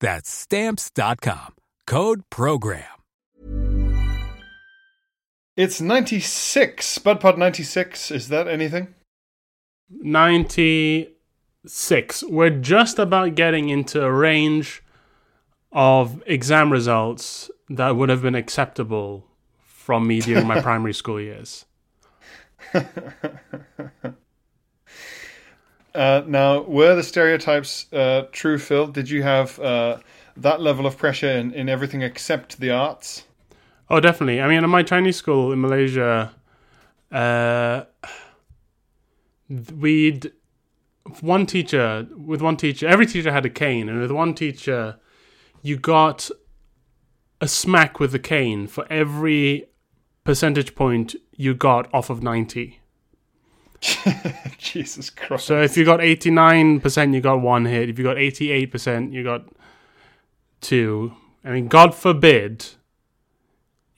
That's stamps.com. Code program. It's 96. BudPod 96. Is that anything? 96. We're just about getting into a range of exam results that would have been acceptable from me during my primary school years. Uh, now, were the stereotypes uh, true, Phil? Did you have uh, that level of pressure in, in everything except the arts? Oh, definitely. I mean, in my Chinese school in Malaysia, uh, we'd one teacher with one teacher. Every teacher had a cane, and with one teacher, you got a smack with the cane for every percentage point you got off of ninety. Jesus Christ. So if you got 89%, you got one hit. If you got 88%, you got two. I mean, God forbid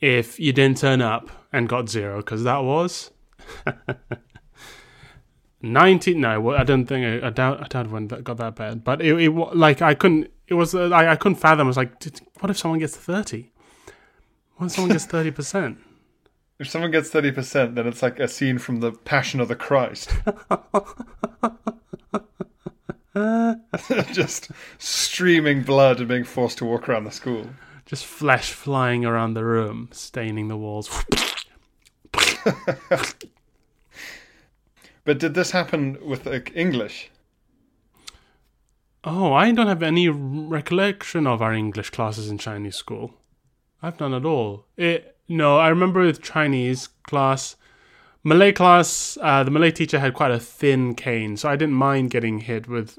if you didn't turn up and got zero, because that was 90. No, I don't think I, I doubt. I doubt when that got that bad. But it, it like I couldn't. It was uh, I, I couldn't fathom. I was like, what if someone gets 30? What if someone gets 30 percent? If someone gets 30%, then it's like a scene from the Passion of the Christ. Just streaming blood and being forced to walk around the school. Just flesh flying around the room, staining the walls. but did this happen with like, English? Oh, I don't have any recollection of our English classes in Chinese school. I've none at all. It no, I remember with Chinese class, Malay class, uh, the Malay teacher had quite a thin cane, so I didn't mind getting hit with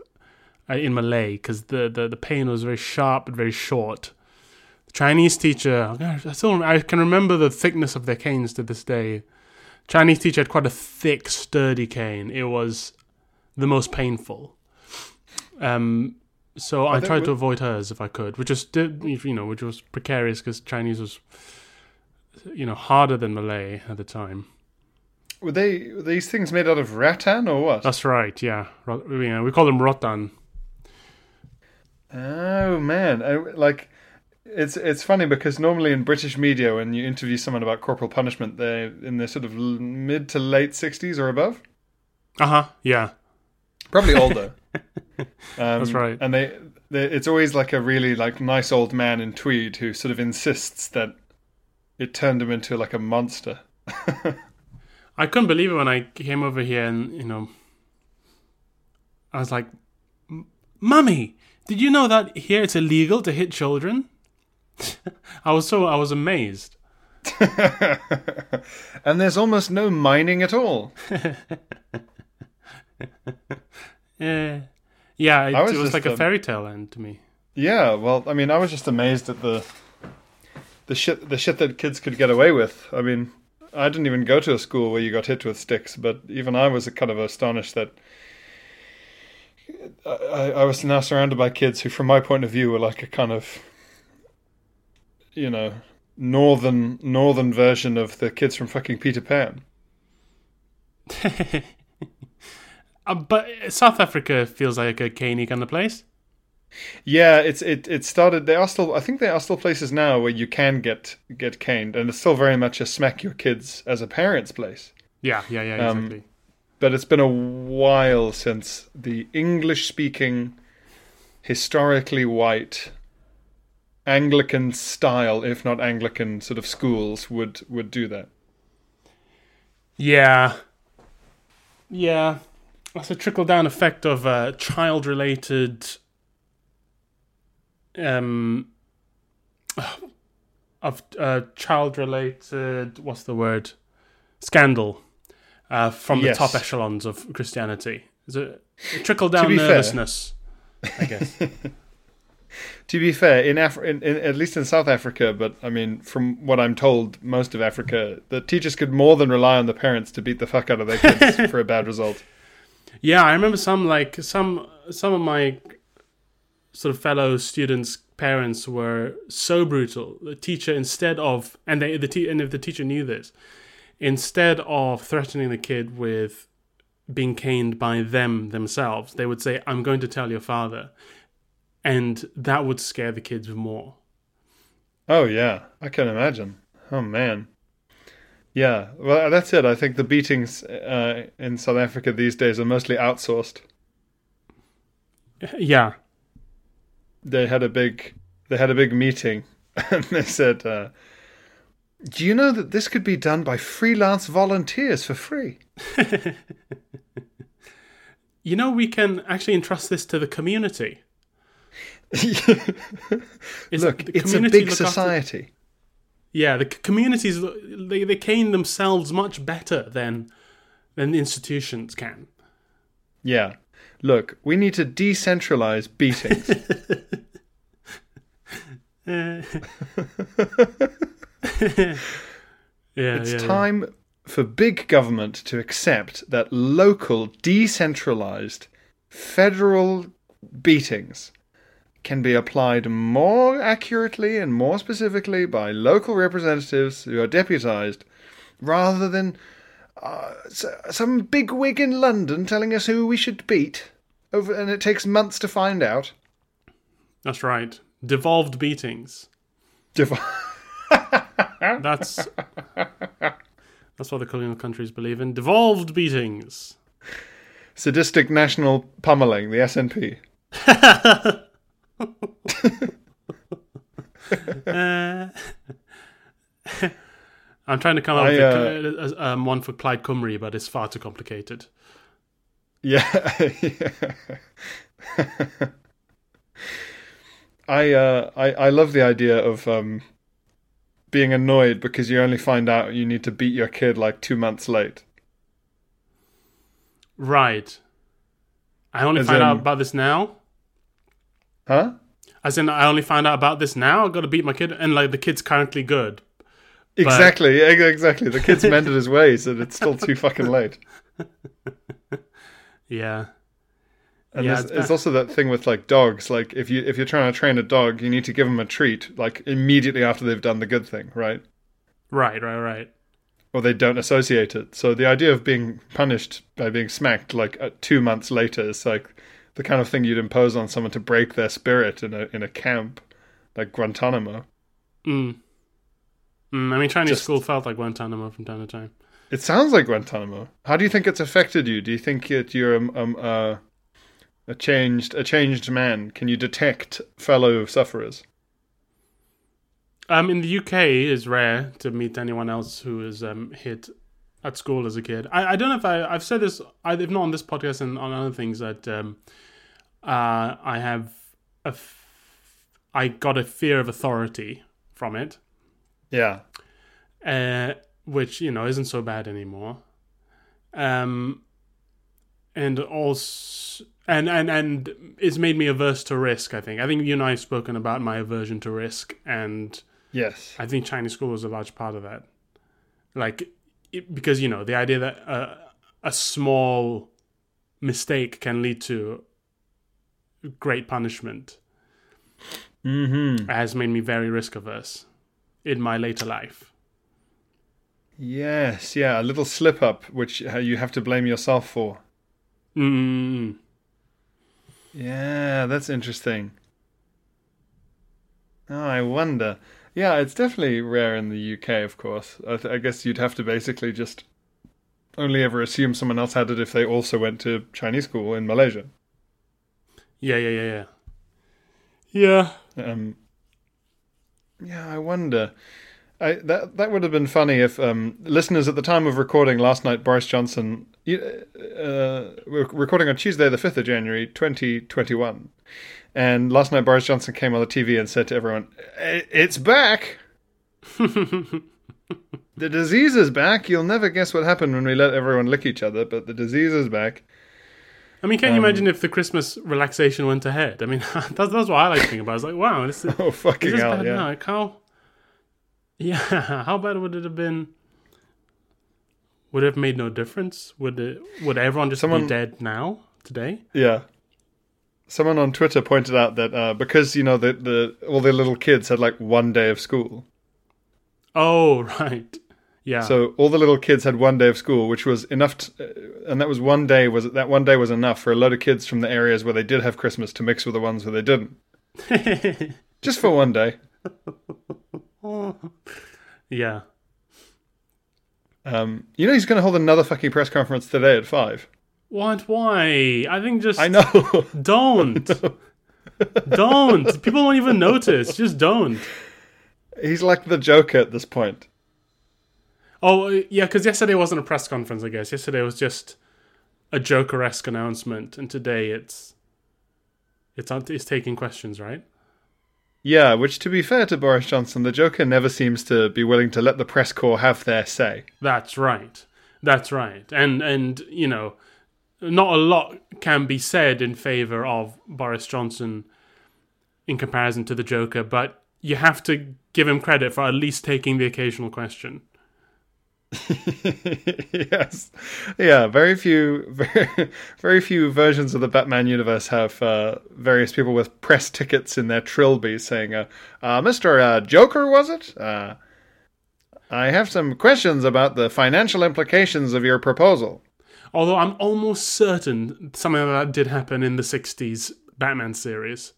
uh, in Malay because the, the the pain was very sharp but very short. The Chinese teacher, oh I still I can remember the thickness of their canes to this day. Chinese teacher had quite a thick, sturdy cane. It was the most painful. Um, so I, I tried to avoid hers if I could, which was you know which was precarious because Chinese was you know, harder than Malay at the time. Were they were these things made out of rattan or what? That's right. Yeah, yeah we call them rotan. Oh man, I, like it's it's funny because normally in British media, when you interview someone about corporal punishment, they're in the sort of mid to late sixties or above. Uh huh. Yeah. Probably older. um, That's right. And they, they, it's always like a really like nice old man in tweed who sort of insists that it turned him into like a monster. I couldn't believe it when I came over here and you know I was like, "Mummy, did you know that here it's illegal to hit children?" I was so I was amazed. and there's almost no mining at all. yeah, yeah, it, was, it was like a um, fairy tale end to me. Yeah, well, I mean, I was just amazed at the the shit the shit that kids could get away with. I mean, I didn't even go to a school where you got hit with sticks, but even I was kind of astonished that I, I was now surrounded by kids who, from my point of view, were like a kind of, you know, northern northern version of the kids from fucking Peter Pan. uh, but South Africa feels like a caney kind of place. Yeah, it's it it started. They are still. I think there are still places now where you can get get caned, and it's still very much a smack your kids as a parent's place. Yeah, yeah, yeah, um, exactly. But it's been a while since the English speaking, historically white Anglican style, if not Anglican sort of schools, would would do that. Yeah. Yeah. That's a trickle down effect of uh, child related um of uh, child related what's the word scandal uh, from the Yes. top echelons of Christianity. Is it trickle down be fair- nervousness? I guess. To be fair, in, Af- in, in at least in South Africa, but I mean, from what I'm told, most of Africa, the teachers could more than rely on the parents to beat the fuck out of their kids for a bad result. Yeah, I remember some like some some of my sort of fellow students' parents were so brutal. The teacher instead of and they the te- and if the teacher knew this, instead of threatening the kid with being caned by them themselves, they would say, "I'm going to tell your father," and that would scare the kids more. Oh yeah, I can imagine. Oh man. Yeah, well, that's it. I think the beatings uh, in South Africa these days are mostly outsourced. Yeah, They had a big, they had a big meeting, and they said, uh, "Do you know that this could be done by freelance volunteers for free?" you know we can actually entrust this to the community. Look, the it's a big look after- society. Yeah, the communities they they cane themselves much better than than the institutions can. Yeah. Look, we need to decentralize beatings. Yeah, It's yeah, yeah. time for big government to accept that local, decentralized, federal beatings can be applied more accurately and more specifically by local representatives who are deputized rather than uh, some big wig in London telling us who we should beat. Over, and it takes months to find out. That's right. Devolved beatings. Div- That's that's what the colonial countries believe in. Devolved beatings. Sadistic national pummeling, the SNP. Uh, I'm trying to come up I, with a, a- um, one for Plaid Cymru, but it's far too complicated. Yeah. I uh I, I love the idea of um being annoyed because you only find out you need to beat your kid like two months late. Right. I only As find out in- about this now. Huh? As in, I only found out about this now. I got to beat my kid, and like the kid's currently good. Exactly, yeah, exactly. The kid's mended his ways and it's still too fucking late. Yeah. And Yeah, there's, it's there's also that thing with like dogs. Like if you if you're trying to train a dog, you need to give them a treat like immediately after they've done the good thing, right? Right, right, right. or they don't associate it. So the idea of being punished by being smacked like uh, two months later is like the kind of thing you'd impose on someone to break their spirit in a in a camp like Guantanamo. Mm. Mm, I mean, Chinese Just- school felt like Guantanamo from time to time. It sounds like Guantanamo. How do you think it's affected you? Do you think that you're um, um, uh, a changed a changed man? Can you detect fellow sufferers? Um, in the UK, it's rare to meet anyone else who is um, hit at school as a kid. I, I don't know if I, I've said this, I, if not on this podcast and on other things, that um, uh, I have a f- I got a fear of authority from it, Yeah. uh, which you know isn't so bad anymore. Um, and also, and and and it's made me averse to risk. I think. I think you and I have spoken about my aversion to risk, and Yes. I think Chinese school was a large part of that. Like, it, because, you know, the idea that uh, a small mistake can lead to great punishment Mm-hmm. has made me very risk averse in my later life. Yes. Yeah. A little slip up, which uh, you have to blame yourself for. mm Yeah, that's interesting. Oh, I wonder. Yeah, it's definitely rare in the UK, of course. I, th- I guess you'd have to basically just only ever assume someone else had it if they also went to Chinese school in Malaysia. Yeah, yeah, yeah, yeah. Yeah. Um, Yeah, I wonder. I, that that would have been funny if um, listeners at the time of recording last night, Boris Johnson, uh, we're recording on Tuesday, the fifth of January, twenty twenty one, and last night Boris Johnson came on the TV and said to everyone, "It's back." the disease is back. You'll never guess what happened when we let everyone lick each other, but the disease is back. I mean, can you Um, imagine if the Christmas relaxation went ahead? I mean, that's, that's what I like to think about. I was like, wow, this is, Oh fucking is hell! bad Yeah. Like, how, yeah, how bad would it have been? Would it have made no difference? Would it? Would everyone just Someone- be dead now today? Yeah. Someone on Twitter pointed out that uh, because you know the, the all the little kids had like one day of school, Oh, right. Yeah. so all the little kids had one day of school, which was enough, t- uh, and that was one day was that one day was enough for a lot of kids from the areas where they did have Christmas to mix with the ones where they didn't, just for one day. yeah. Um, you know he's going to hold another fucking press conference today at five. What? Why? I think just I know. don't. don't. People won't even notice. Just don't. he's like the Joker at this point. Oh, uh, yeah, because yesterday wasn't a press conference, I guess. Yesterday was just a Joker esque announcement, and today it's. It's, it's taking questions, right? Yeah, which to be fair to Boris Johnson, the Joker never seems to be willing to let the press corps have their say. That's right. That's right. And and you know, not a lot can be said in favor of Boris Johnson in comparison to the Joker, but you have to give him credit for at least taking the occasional question. yes, yeah. Very few, very, very few versions of the Batman universe have uh, various people with press tickets in their trilby saying, uh, uh, "Mr. Uh, Joker, was it? Uh, I have some questions about the financial implications of your proposal." Although I'm almost certain something like that did happen in the '60s Batman series.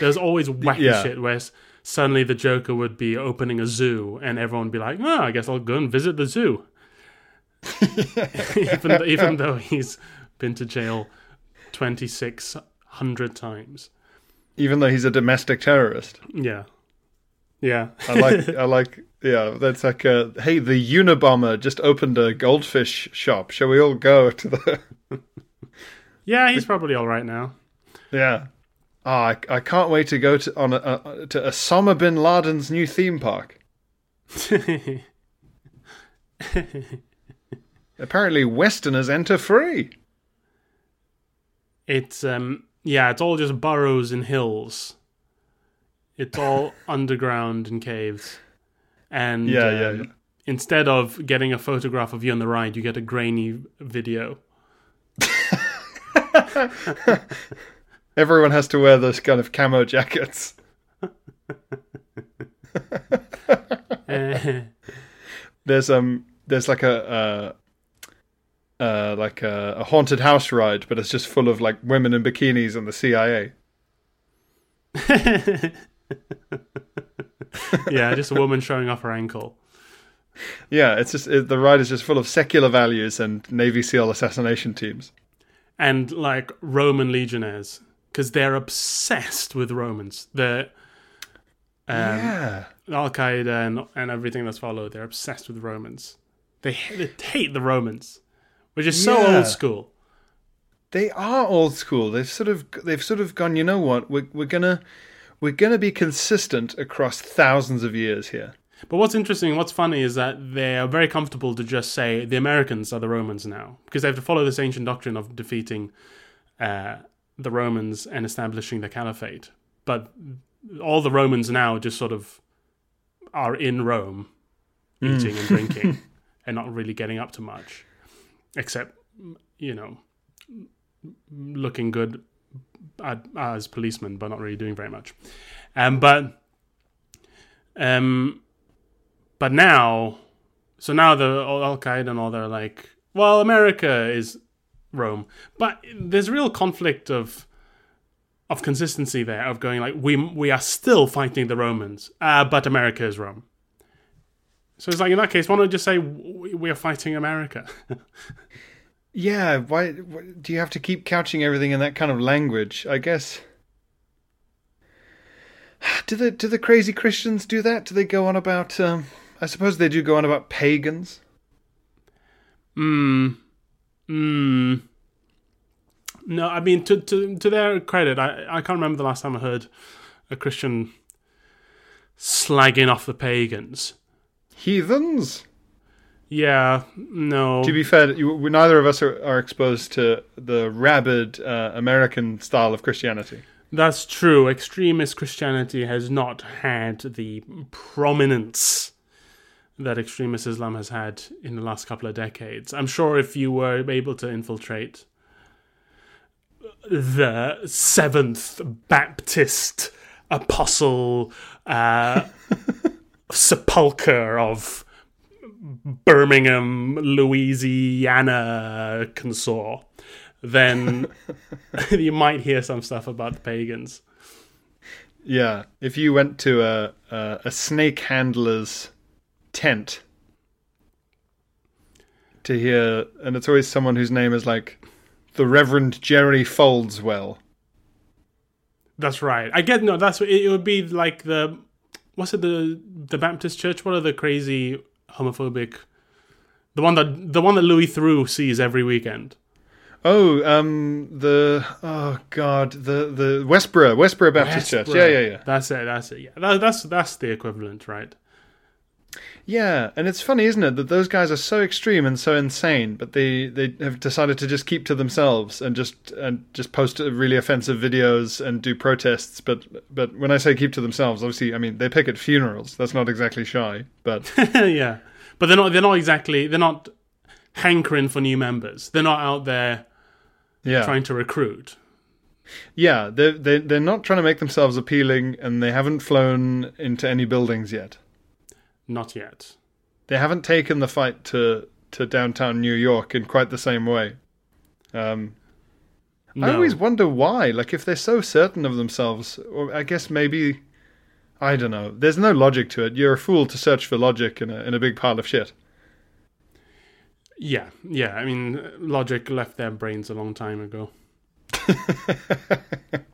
There's always wacky Yeah. shit where suddenly the Joker would be opening a zoo, and everyone would be like, "Oh, I guess I'll go and visit the zoo," even even though he's been to jail twenty six hundred times. Even though he's a domestic terrorist, Yeah, yeah, I like, I like, yeah. That's like, uh, hey, the Unabomber just opened a goldfish shop. Shall we all go to the? yeah. He's probably all right now. Yeah. Oh, I, I can't wait to go to on a, a, to Osama bin Laden's new theme park. Apparently, Westerners enter free. It's um yeah, it's all just burrows and hills. It's all underground and caves. And Yeah, yeah, um, yeah. instead of getting a photograph of you on the ride, you get a grainy video. Everyone has to wear those kind of camo jackets. There's um, there's like a uh, uh, like a, a haunted house ride, but it's just full of like women in bikinis and the CIA. yeah, just a woman showing off her ankle. Yeah, it's just it, the ride is just full of secular values and Navy SEAL assassination teams. And like Roman legionnaires, because they're obsessed with Romans. They're um, yeah, Al Qaeda and, and everything that's followed, they're obsessed with Romans. They, they hate the Romans, which is so Yeah. old school. They are old school. They've sort of they've sort of gone. You know what? We're we're gonna we're gonna be consistent across thousands of years here. But what's interesting, what's funny is that they are very comfortable to just say the Americans are the Romans now because they have to follow this ancient doctrine of defeating uh, the Romans and establishing the caliphate. But all the Romans now just sort of are in Rome, eating and drinking, and not really getting up to much, except you know, looking good at, as policemen, but not really doing very much. Um, but um, but now, so now the Al Qaeda and all they're like, well, America is Rome, but there's a real conflict of of consistency there of going like we we are still fighting the Romans, uh, but America is Rome. So it's like in that case, why don't you just say we we are fighting America? Yeah. Why, why do you have to keep couching everything in that kind of language? I guess. Do the do the crazy Christians do that? Do they go on about? Um, I suppose they do go on about pagans. Hmm. Hmm. No, I mean to to to their credit, I I can't remember the last time I heard a Christian slagging off the pagans. Heathens. Yeah, no. To be fair, you, we- neither of us are, are exposed to the rabid uh, American style of Christianity. That's true. Extremist Christianity has not had the prominence that extremist Islam has had in the last couple of decades. I'm sure if you were able to infiltrate the Seventh Baptist Apostle uh, sepulcher of Birmingham, Louisiana, consort, then you might hear some stuff about the pagans. Yeah, if you went to a a, a snake handler's tent to hear, and it's always someone whose name is like the Reverend Jerry Foldswell. That's right. I get no. That's it. It would be like the what's it the the Baptist church? What are the crazy homophobic? The one that the one that Louis Theroux sees every weekend. Oh, um, the oh god, the the Westboro Westboro Baptist Church. Yeah, yeah, yeah. That's it. That's it. Yeah, that, that's that's the equivalent, right? Yeah, and it's funny, isn't it, that those guys are so extreme and so insane, but they, they have decided to just keep to themselves and just and just post really offensive videos and do protests. But but when I say keep to themselves, obviously, I mean they pick at funerals. That's not exactly shy, but yeah, but they're not. They're not exactly. They're not hankering for new members. They're not out there yeah, trying to recruit. yeah, they they they're not trying to make themselves appealing, and they haven't flown into any buildings yet. Not yet. They haven't taken the fight to to downtown New York in quite the same way. Um, No. I always wonder why. Like, if they're so certain of themselves, or I guess maybe, I don't know. There's no logic to it. You're a fool to search for logic in a in a big pile of shit. Yeah, yeah. I mean, logic left their brains a long time ago.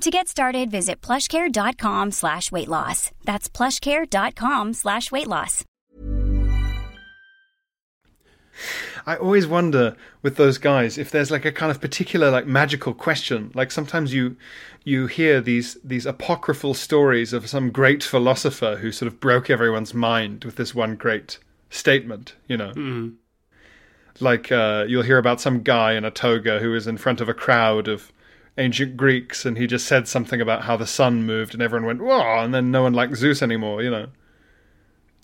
To get started, visit plushcare.com slash weight loss. That's plushcare.com slash weight loss. I always wonder with those guys if there's like a kind of particular like magical question. Like sometimes you you hear these these apocryphal stories of some great philosopher who sort of broke everyone's mind with this one great statement. You know, like uh, you'll hear about some guy in a toga who is in front of a crowd of ancient Greeks, and he just said something about how the sun moved, and everyone went "whoa," and then no one liked Zeus anymore. You know,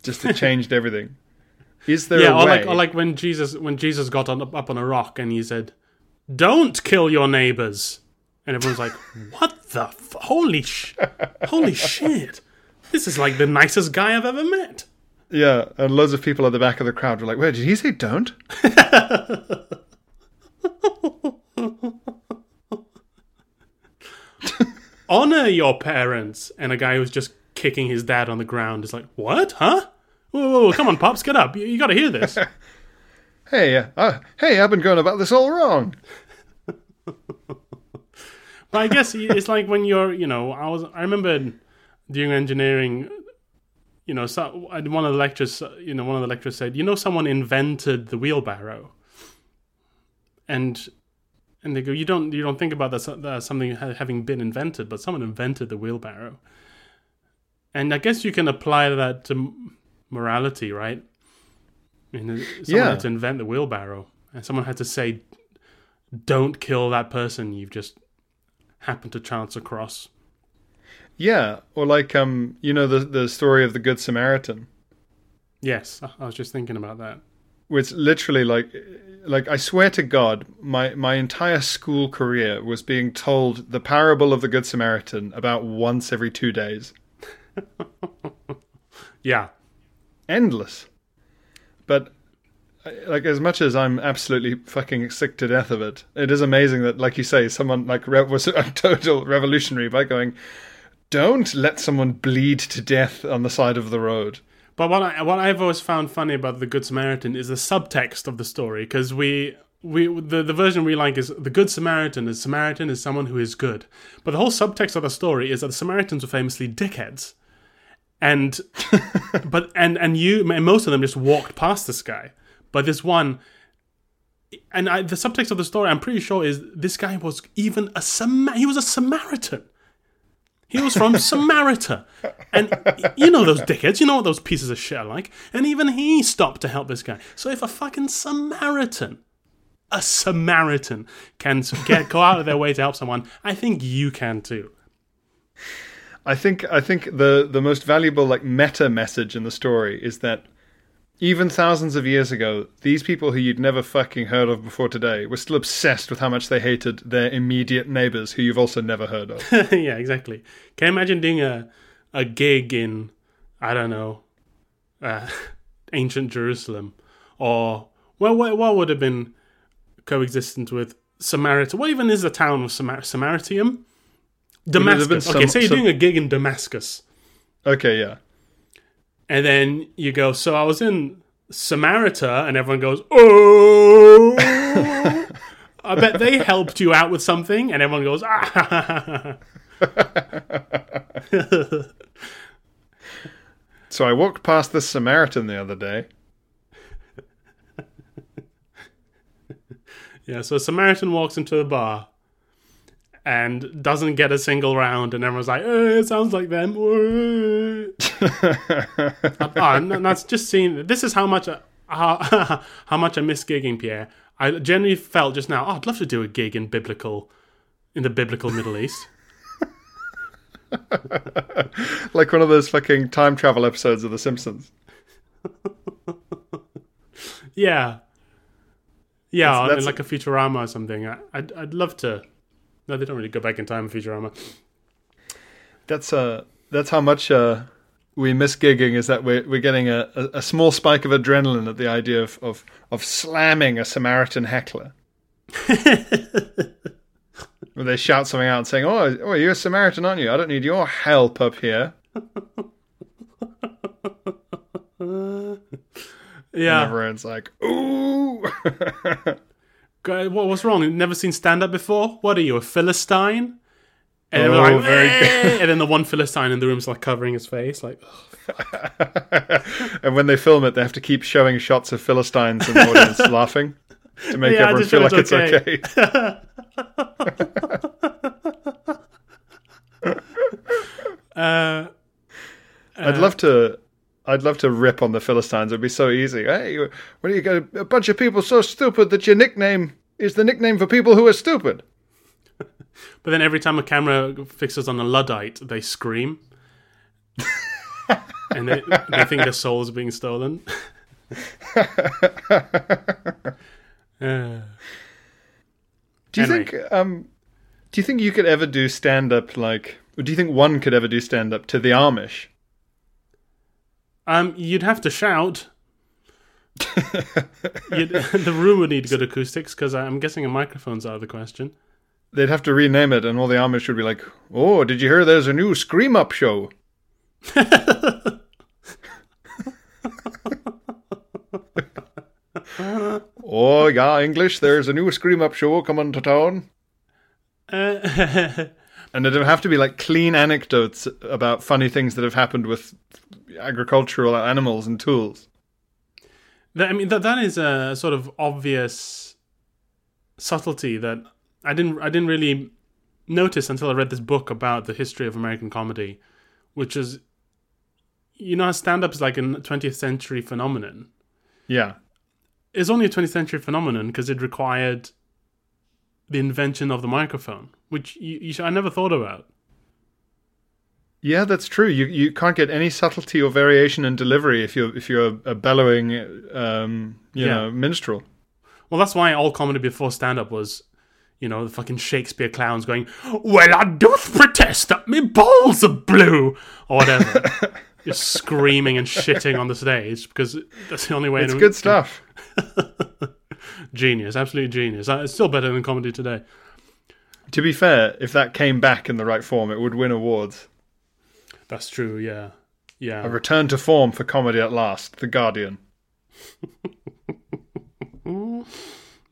just it changed everything. Is there yeah, a or way? like or like when Jesus when Jesus got on, up on a rock and he said, "Don't kill your neighbors," and everyone's like, "What the f- holy sh- holy shit! This is like the nicest guy I've ever met." Yeah, and loads of people at the back of the crowd were like, "Wait, did he say don't?" Honor your parents, and a guy who's just kicking his dad on the ground is like, "What? Huh? Whoa, whoa, whoa come on, pops, get up! You, you got to hear this." Hey, uh, uh, hey, I've been going about this all wrong. But I guess it's like when you're, you know, I was, I remember during engineering, you know, so, and one of the lectures, you know, one of the lecturers said, you know, someone invented the wheelbarrow, and and they go, you don't you don't think about that, that something having been invented, but someone invented the wheelbarrow, and I guess you can apply that to morality, right? I mean, someone Yeah. had to invent the wheelbarrow, and someone had to say, "Don't kill that person you've just happened to chance across." Yeah, or like um, you know the the story of the Good Samaritan, Yes, I- I was just thinking about that. Which literally like like I swear to God, my my entire school career was being told the parable of the Good Samaritan about once every two days. Yeah, endless. But like as much as I'm absolutely fucking sick to death of it, it is amazing that, like you say, someone like was a total revolutionary by going, "Don't let someone bleed to death on the side of the road." But what I what I've always found funny about the Good Samaritan is the subtext of the story because we. We the, the version we like is the Good Samaritan. is Samaritan is someone who is good, but the whole subtext of the story is that the Samaritans were famously dickheads, and but and and you and most of them just walked past this guy, but this one, and I, the subtext of the story I'm pretty sure is this guy was even a Sam he was a Samaritan. He was from Samarita. And you know those dickheads, you know what those pieces of shit are like. And even he stopped to help this guy. So if a fucking Samaritan, a Samaritan, can get go out of their way to help someone, I think you can too. I think I think the the most valuable like meta message in the story is that even thousands of years ago, these people who you'd never fucking heard of before today were still obsessed with how much they hated their immediate neighbors who you've also never heard of. yeah, exactly. Can you imagine doing a a gig in I don't know, uh, ancient Jerusalem, or well, what, what would have been coexistent with Samaritan? What even is the town of Samar- Samaritium? Damascus. okay, some- so you're some- doing a gig in Damascus, Okay, yeah. And then you go. So I was in Samarita, and everyone goes, "Oh." I bet they helped you out with something, and everyone goes, ah. So I walked past this Samaritan the other day. Yeah, so a Samaritan walks into a bar and doesn't get a single round, and everyone's like, eh, it sounds like them. Uh, uh, oh, no, that's just seeing. This is how much, I, how, how much I miss gigging, Pierre. I genuinely felt just now, oh, I'd love to do a gig in biblical, in the biblical Middle East. like one of those fucking time travel episodes of The Simpsons. Yeah, yeah, That's- that's- like a Futurama or something. I, I'd, I'd love to. No, they don't really go back in time in Futurama. That's uh that's how much uh we miss gigging is that we're we're getting a, a, small spike of adrenaline at the idea of, of, of slamming a Samaritan heckler. Where they shout something out saying, Oh, oh you're a Samaritan, aren't you? I don't need your help up here. Yeah, And everyone's like, Ooh What, what's wrong? Never seen stand up before? What are you, a Philistine? And, Oh, like, very and then the one Philistine in the room's like covering his face, like, And when they film it, they have to keep showing shots of Philistines in the audience laughing to make Yeah, everyone feel like it's it's okay. uh, I'd love to. I'd love to rip on the Philistines. It'd be so easy. Hey, what do you got? A bunch of people so stupid that your nickname is the nickname for people who are stupid. but then every time a camera fixes on a Luddite, they scream. and they, they think their soul is being stolen. Uh, Do you Henry. think? Um, do you think you could ever do stand up like? Or do you think one could ever do stand up to the Amish? Um, you'd have to shout. You'd, the room would need good acoustics because I'm guessing a microphone's out of the question. They'd have to rename it, and all the Amish would be like, "Oh, did you hear? There's a new Scream Up show." oh yeah, English. There's a new Scream Up show coming to town. Uh, and it'd have to be like clean anecdotes about funny things that have happened with agricultural animals and tools. That, I mean, that that is a sort of obvious subtlety that I didn't I didn't really notice until I read this book about the history of American comedy, which is, you know, stand up is like a 20th century phenomenon. Yeah, It's only a 20th century phenomenon because it required the invention of the microphone, which you, you I never thought about. yeah, that's true. You you can't get any subtlety or variation in delivery if you're if you're a, a bellowing, um, you Yeah. know, minstrel. Well, that's why all comedy before stand up was, you know, the fucking Shakespeare clowns going, Well, I doth protest that me balls are blue, or whatever. Just screaming and shitting on the stage because that's the only way It's to- good stuff. Genius, absolute genius. It's still better than comedy today. To be fair, if that came back in the right form, it would win awards. That's true, yeah. yeah. A return to form for comedy at last. The Guardian.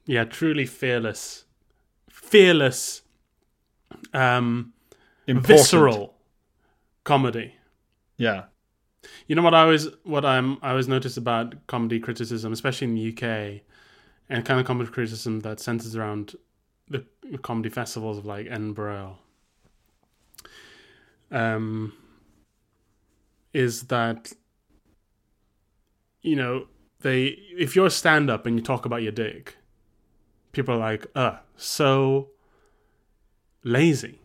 Yeah, truly fearless. Fearless. Um, Important. visceral comedy. Yeah. You know what I always what I'm I always notice about comedy criticism, especially in the UK, and kind of comedy criticism that centers around the comedy festivals of like Edinburgh. Um, is that you know they if you're a stand up and you talk about your dick, people are like, uh, so lazy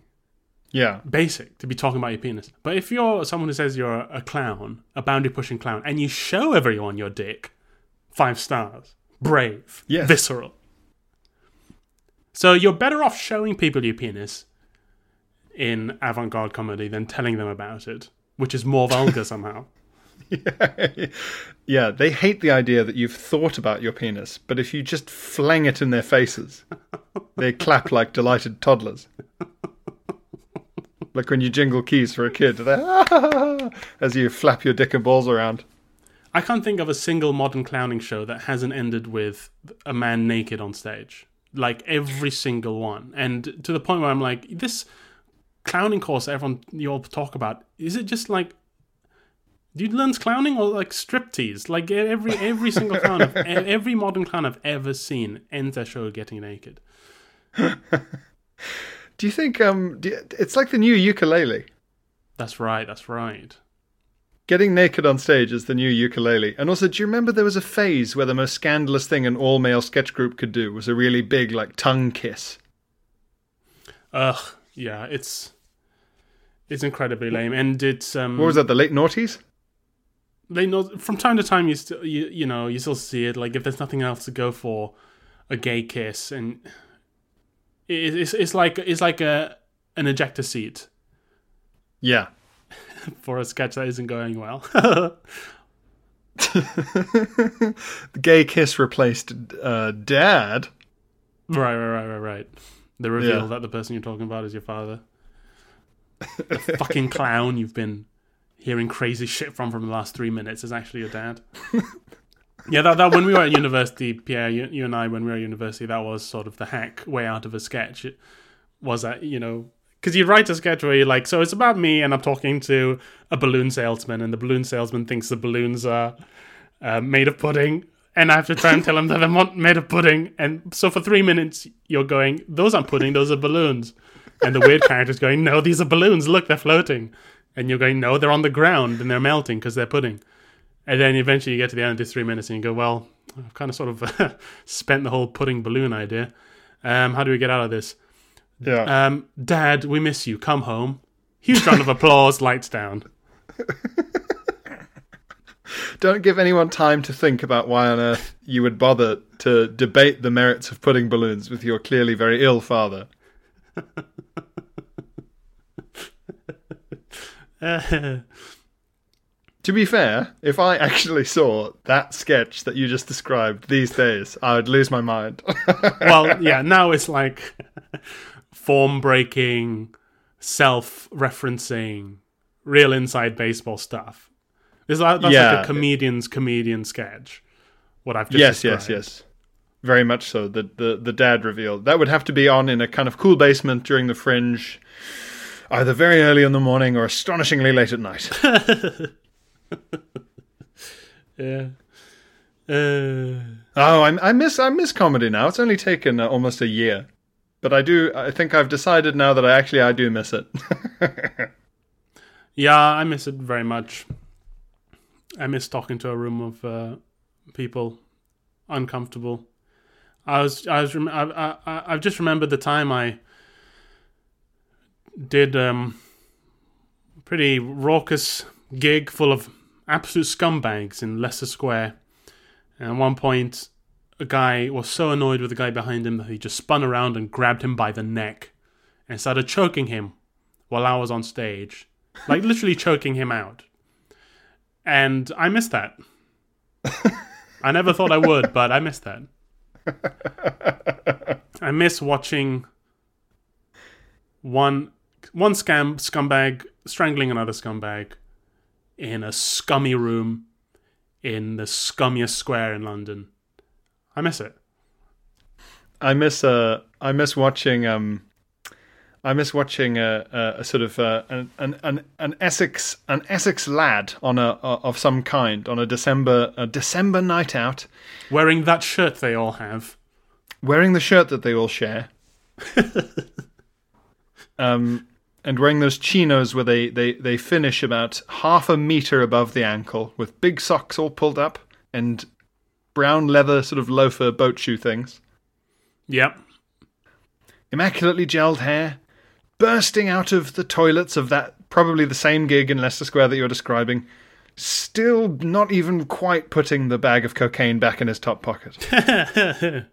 Yeah. basic to be talking about your penis. But if you're someone who says you're a clown, a boundary pushing clown, and you show everyone your dick, five stars, brave, Yes. visceral. So you're better off showing people your penis in avant garde comedy than telling them about it, which is more vulgar somehow. yeah, they hate the idea that you've thought about your penis, but if you just flang it in their faces, they clap like delighted toddlers. Like when you jingle keys for a kid, they as you flap your dick and balls around. I can't think of a single modern clowning show that hasn't ended with a man naked on stage. Like every single one. And to the point where I'm like, this clowning course everyone you all talk about, is it just like do you learn clowning or like striptease? Like every every single clown I've, every modern clown I've ever seen ends their show getting naked. Do you think um, do you- it's like the new ukulele? That's right, that's right. Getting naked on stage is the new ukulele. And also, do you remember there was a phase where the most scandalous thing an all male sketch group could do was a really big, like, tongue kiss? Ugh, yeah, it's it's incredibly lame. And it's um What was that, the late noughties? they know from time to time you still you, you know you still see it like if there's nothing else to go for a gay kiss and it, it's it's like it's like a an ejector seat Yeah. for a sketch that isn't going well The gay kiss replaced uh, dad. right right right right right the reveal Yeah. that the person you're talking about is your father the fucking clown you've been hearing crazy shit from from the last three minutes is actually your dad Yeah, that, that when we were at university, Pierre, you, you and I, when we were at university, that was sort of the hack way out of a sketch. It was that you know because you write a sketch where you're like, so it's about me, and I'm talking to a balloon salesman, and the balloon salesman thinks the balloons are uh, made of pudding, and I have to try and tell him that they're not made of pudding, and so for three minutes you're going, those aren't pudding, those are balloons, and the weird character's going, no, these are balloons, look, they're floating, and you're going, no, they're on the ground and they're melting because they're pudding. And then eventually you get to the end of these three minutes and you go, well, I've kind of sort of spent the whole pudding balloon idea. Um, how do we get out of this? Yeah. Um, Dad, we miss you. Come home. Huge round of applause, lights down. Don't give anyone time to think about why on earth you would bother to debate the merits of pudding balloons with your clearly very ill father. To be fair, if I actually saw that sketch that you just described these days, I would lose my mind. well, yeah, now it's like form breaking, self referencing, real inside baseball stuff. Is that that's Yeah. like a comedian's comedian sketch? What I've just yes, yes, yes. Very much so. The, the the dad reveal that would have to be on in a kind of cool basement during the fringe. either very early in the morning or astonishingly late at night. Yeah. Uh, oh, I, I miss I miss comedy now. It's only taken uh, almost a year, but I do. I think I've decided now that I actually I do miss it. yeah, I miss it very much. I miss talking to a room of uh, people, uncomfortable. I was I was I, I I've just remembered the time I did um pretty raucous gig full of absolute scumbags in Leicester Square. And at one point, a guy was so annoyed with the guy behind him that he just spun around and grabbed him by the neck and started choking him while I was on stage. Like, literally choking him out. And I missed that. I never thought I would, but I missed that. I miss watching one one scam scumbag strangling another scumbag in a scummy room in the scummiest square in London. I miss it. I miss uh I miss watching um I miss watching a, a, a sort of uh, an, an an Essex an Essex lad on a, a, of some kind on a December a December night out, wearing that shirt they all have, wearing the shirt that they all share, um, and wearing those chinos where they, they, they finish about half a meter above the ankle with big socks all pulled up and brown leather sort of loafer boat shoe things. Yep. Immaculately gelled hair, bursting out of the toilets of that probably the same gig in Leicester Square that you're describing, still not even quite putting the bag of cocaine back in his top pocket.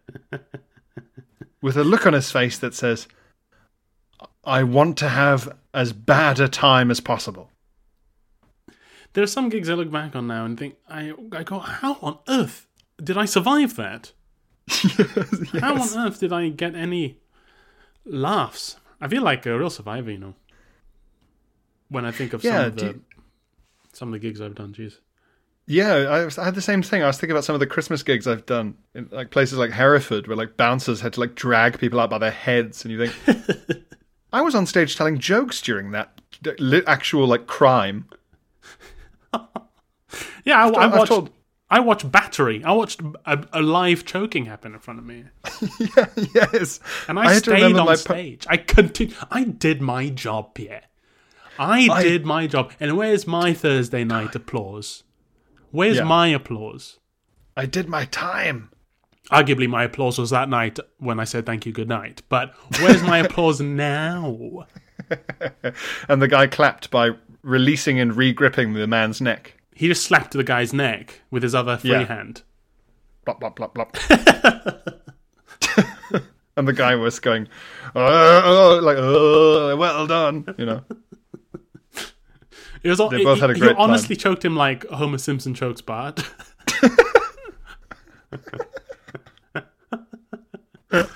With a look on his face that says, I want to have as bad a time as possible. There are some gigs I look back on now and think, I, I go, how on earth did I survive that? yes. How on earth did I get any laughs? I feel like a real survivor, you know. When I think of yeah, some of the you... some of the gigs I've done, jeez. Yeah, I, was, I, had the same thing. I was thinking about some of the Christmas gigs I've done in like places like Hereford, where like bouncers had to like drag people out by their heads, and you think, I was on stage telling jokes during that actual like crime. yeah, I, I watched. Told... I watched Battery. I watched a, a, live choking happen in front of me. yeah, yes. And I, I stayed on stage. I continued. I did my job, Pierre. I, I, did my job. And where's my Thursday night applause? Where's yeah. my applause? I did my time. Arguably, my applause was that night when I said thank you, good night. But where's my applause now? and the guy clapped by releasing and re-gripping the man's neck. He just slapped the guy's neck with his other free yeah. hand. Blop, blop, blop, blop. and the guy was going, oh, oh, oh, like, oh, well done, you know. It was all, they both had a great. You honestly time. choked him like Homer Simpson chokes Bart.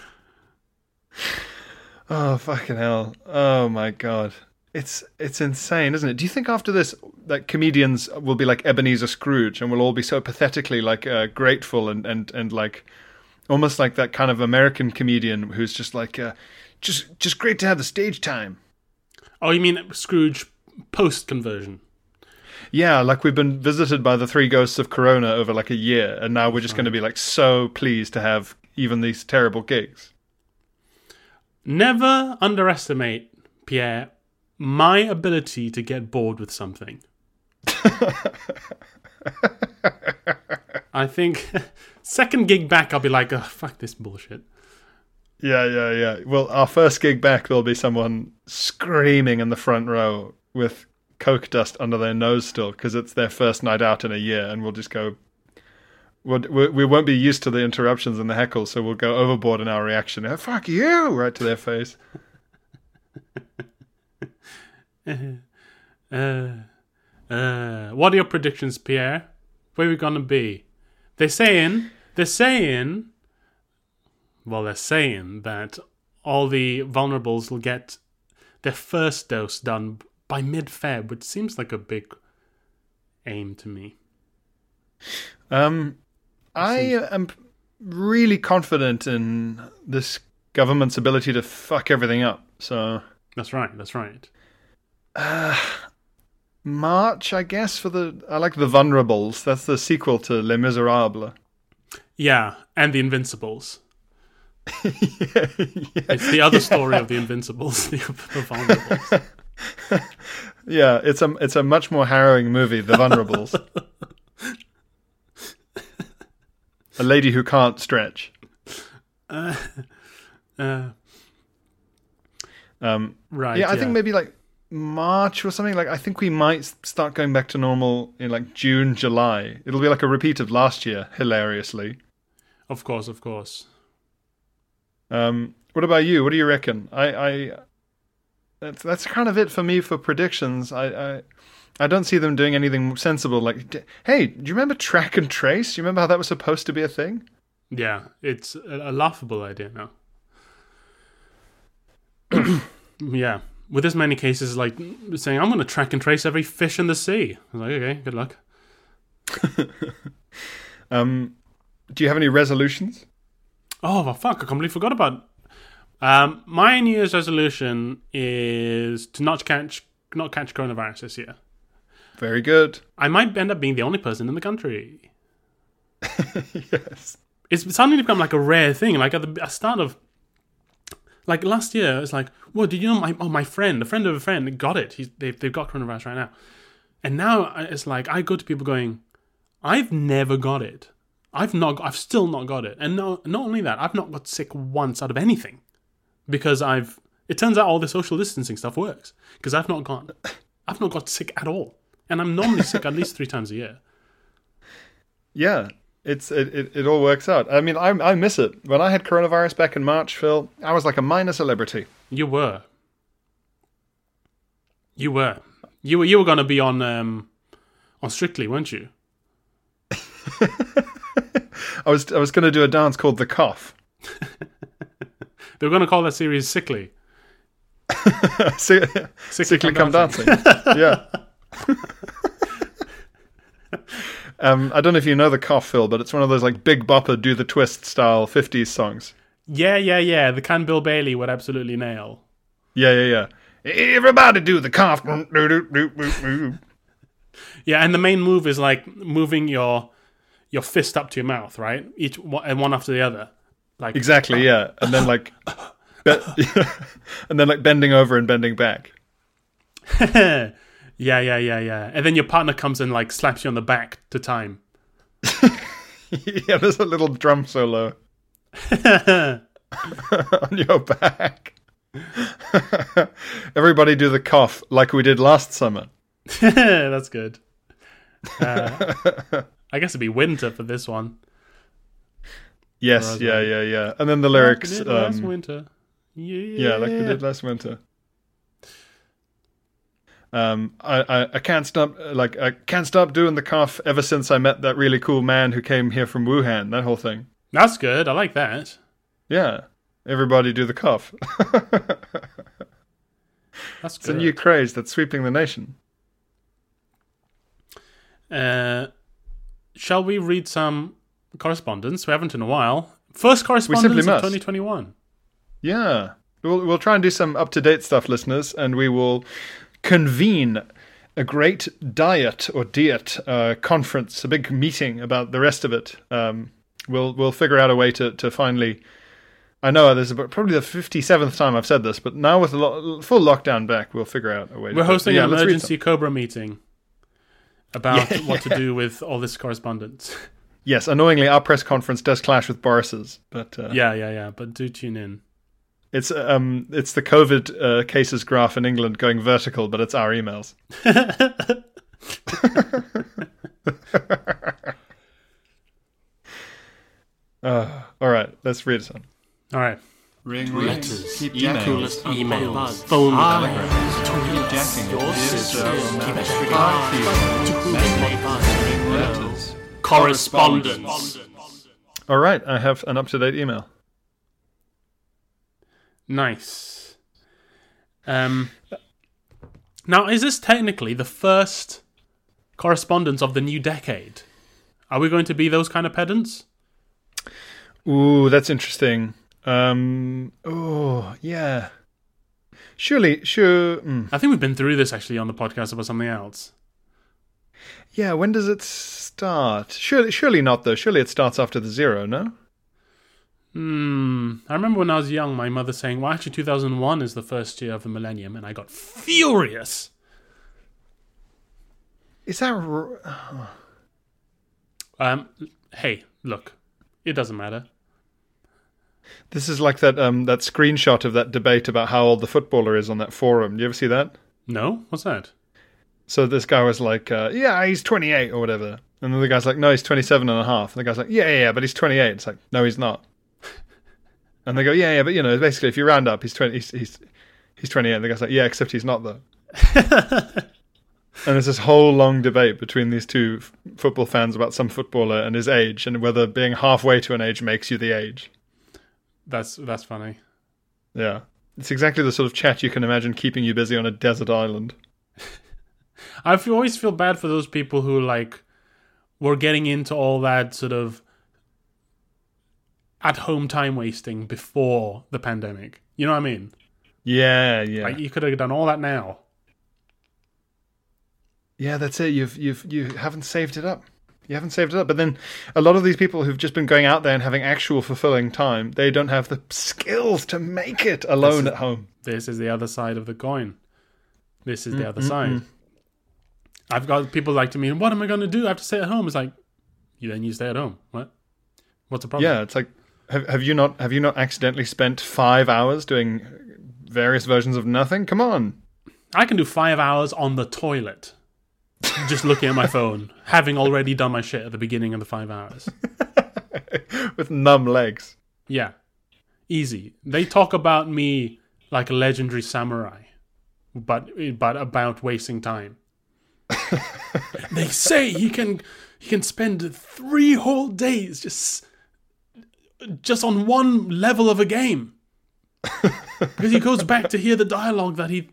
oh fucking hell! Oh my god! It's it's insane, isn't it? Do you think after this that comedians will be like Ebenezer Scrooge and will all be so pathetically like uh, grateful and and and like almost like that kind of American comedian who's just like uh, just just great to have the stage time. Oh, you mean Scrooge post conversion? Yeah, like we've been visited by the three ghosts of Corona over like a year, and now we're just going to be like so pleased to have even these terrible gigs. Never underestimate, Pierre, my ability to get bored with something. I think second gig back, I'll be like, oh, fuck this bullshit. Yeah, yeah, yeah. Well, our first gig back, there'll be someone screaming in the front row with coke dust under their nose still because it's their first night out in a year, and we'll just go we won't be used to the interruptions and the heckles, so we'll go overboard in our reaction. Fuck you! Right to their face. uh, uh, what are your predictions, Pierre? Where are we gonna be? They're saying, they're saying, well, they're saying that all the vulnerables will get their first dose done by mid-Feb, which seems like a big aim to me. Um, I am really confident in this government's ability to fuck everything up. So that's right. That's right. March, I guess, for the. I like The Vulnerables. That's the sequel to Les Miserables. Yeah, and the Invincibles. It's the other story of the Invincibles, the, the Vulnerables. Yeah, it's a it's a much more harrowing movie, The Vulnerables. a lady who can't stretch. Uh, Um, right. yeah, I think maybe like March or something. Like I think we might start going back to normal in like June, July. It'll be like a repeat of last year, hilariously. Of course, of course. Um, what about you? What do you reckon? I, I that's that's kind of it for me for predictions. I, I I don't see them doing anything sensible. Like, d- hey, do you remember track and trace? Do you remember how that was supposed to be a thing? Yeah, it's a, a laughable idea now. yeah, with as many cases like saying, I'm going to track and trace every fish in the sea. I was like, okay, good luck. Um, do you have any resolutions? Oh, well, fuck, I completely forgot about um, My New Year's resolution is to not catch not catch coronavirus this year. Very good. I might end up being the only person in the country. yes. it's suddenly become like a rare thing. Like at the start of, like last year, it's like, well, did you know my oh my friend, a friend of a friend, got it. He's they've they've got coronavirus right now, and now uh, it's like I go to people going, I've never got it. I've not. I've still not got it, and no, not only that, I've not got sick once out of anything, because I've. It turns out all the social distancing stuff works because I've not got. I've not got sick at all, and I'm normally sick at least three times a year. Yeah. It's it, it, it all works out. I mean, I I miss it. When I had coronavirus back in March, Phil, I was like a minor celebrity. You were. You were. You were. You were going to be on um, on Strictly, weren't you? I was I was going to do a dance called the cough. They were going to call that series Sickly. Sick- Sickly come dancing. yeah. Um, I don't know if you know the cough, Phil, but it's one of those like Big Bopper do the twist style '50s songs. Yeah, yeah, yeah. The can Bill Bailey would absolutely nail. Yeah, yeah, yeah. Everybody do the cough. Yeah, and the main move is like moving your your fist up to your mouth, right? Each one, and one after the other. Like Exactly, yeah. And then like, be- and then like bending over and bending back. yeah, yeah, yeah, yeah. And then your partner comes and like slaps you on the back to time. yeah, there's a little drum solo on your back. Everybody do the cough like we did last summer. That's good. Uh, I guess it'd be winter for this one. Yes, yeah, yeah, yeah. And then the Like we lyrics, last um, winter. Yeah, yeah, like we did last winter. Um, I, I, I can't stop, like, I can't stop doing the cough ever since I met that really cool man who came here from Wuhan. That whole thing. That's good. I like that. Yeah, everybody do the cough. That's it's a new craze that's sweeping the nation. Uh, shall we read some correspondence? We haven't in a while. First correspondence of 2021. Yeah. We'll, we'll try and do some up to date stuff, listeners, and we will convene a great diet or diet uh, conference, a big meeting about the rest of it. Um, we'll we'll figure out a way to, to finally. I know this is probably the fifty seventh time I've said this, but now with lo- full lockdown back, we'll figure out a way. We're hosting yeah, an emergency. Cobra meeting about Yeah, what to do with all this correspondence. Yes, annoyingly, our press conference does clash with Boris's, but uh, yeah, yeah, yeah. But do tune in. It's um it's the COVID uh, cases graph in England going vertical, but it's our emails. Uh, all right, let's read some. All right. Ring Letters, Keep emails, emails, phone Ah, calls, jacking. your Dear sisters, keep Matt, extra Clark, cards, Ring letters. correspondence. All right, I have an up-to-date email. Nice. Um. Now, is this technically the first correspondence of the new decade? Are we going to be those kind of pedants? Ooh, that's interesting. Um, oh, yeah. surely, sure. mm. I think we've been through this actually on the podcast about something else. Yeah, when does it start? Surely, surely not though. Surely it starts after the zero. No. Hmm. I remember when I was young, my mother saying, "Well, actually, 2001 is the first year of the millennium," and I got furious. Is that? R- Um. Hey, look, it doesn't matter. this is like that um that screenshot of that debate about how old the footballer is on that forum. Do you ever see that? No, what's that? So this guy was like, uh, "Yeah, he's 28 or whatever," and then the guy's like, "No, he's 27 and a half." And the guy's like, "Yeah, yeah, yeah but he's 28." It's like, "No, he's not." And they go, "Yeah, yeah, but you know, basically, if you round up, he's 20. He's he's, he's 28." And the guy's like, "Yeah, except he's not though." and there's this whole long debate between these two f- football fans about some footballer and his age, and whether being halfway to an age makes you the age. That's that's funny. Yeah, it's exactly the sort of chat you can imagine keeping you busy on a desert island. I always feel bad for those people who like were getting into all that sort of at home time wasting before the pandemic. You know what I mean? Yeah, yeah. Like you could have done all that now. Yeah, that's it. You've you've you haven't saved it up. You haven't saved it up. But then a lot of these people who've just been going out there and having actual fulfilling time, they don't have the skills to make it alone is- at home. This is the other side of the coin. This is the other side. I've got people like to me, what am I going to do? I have to stay at home. It's like, you then you stay at home. What? What's the problem? Yeah, it's like have have you not have you not accidentally spent five hours doing various versions of nothing? Come on. I can do five hours on the toilet, just looking at my phone, having already done my shit at the beginning of the five hours. With numb legs. Yeah, easy. They talk about me like a legendary samurai, but but about wasting time. they say he can he can spend three whole days just just on one level of a game because he goes back to hear the dialogue that he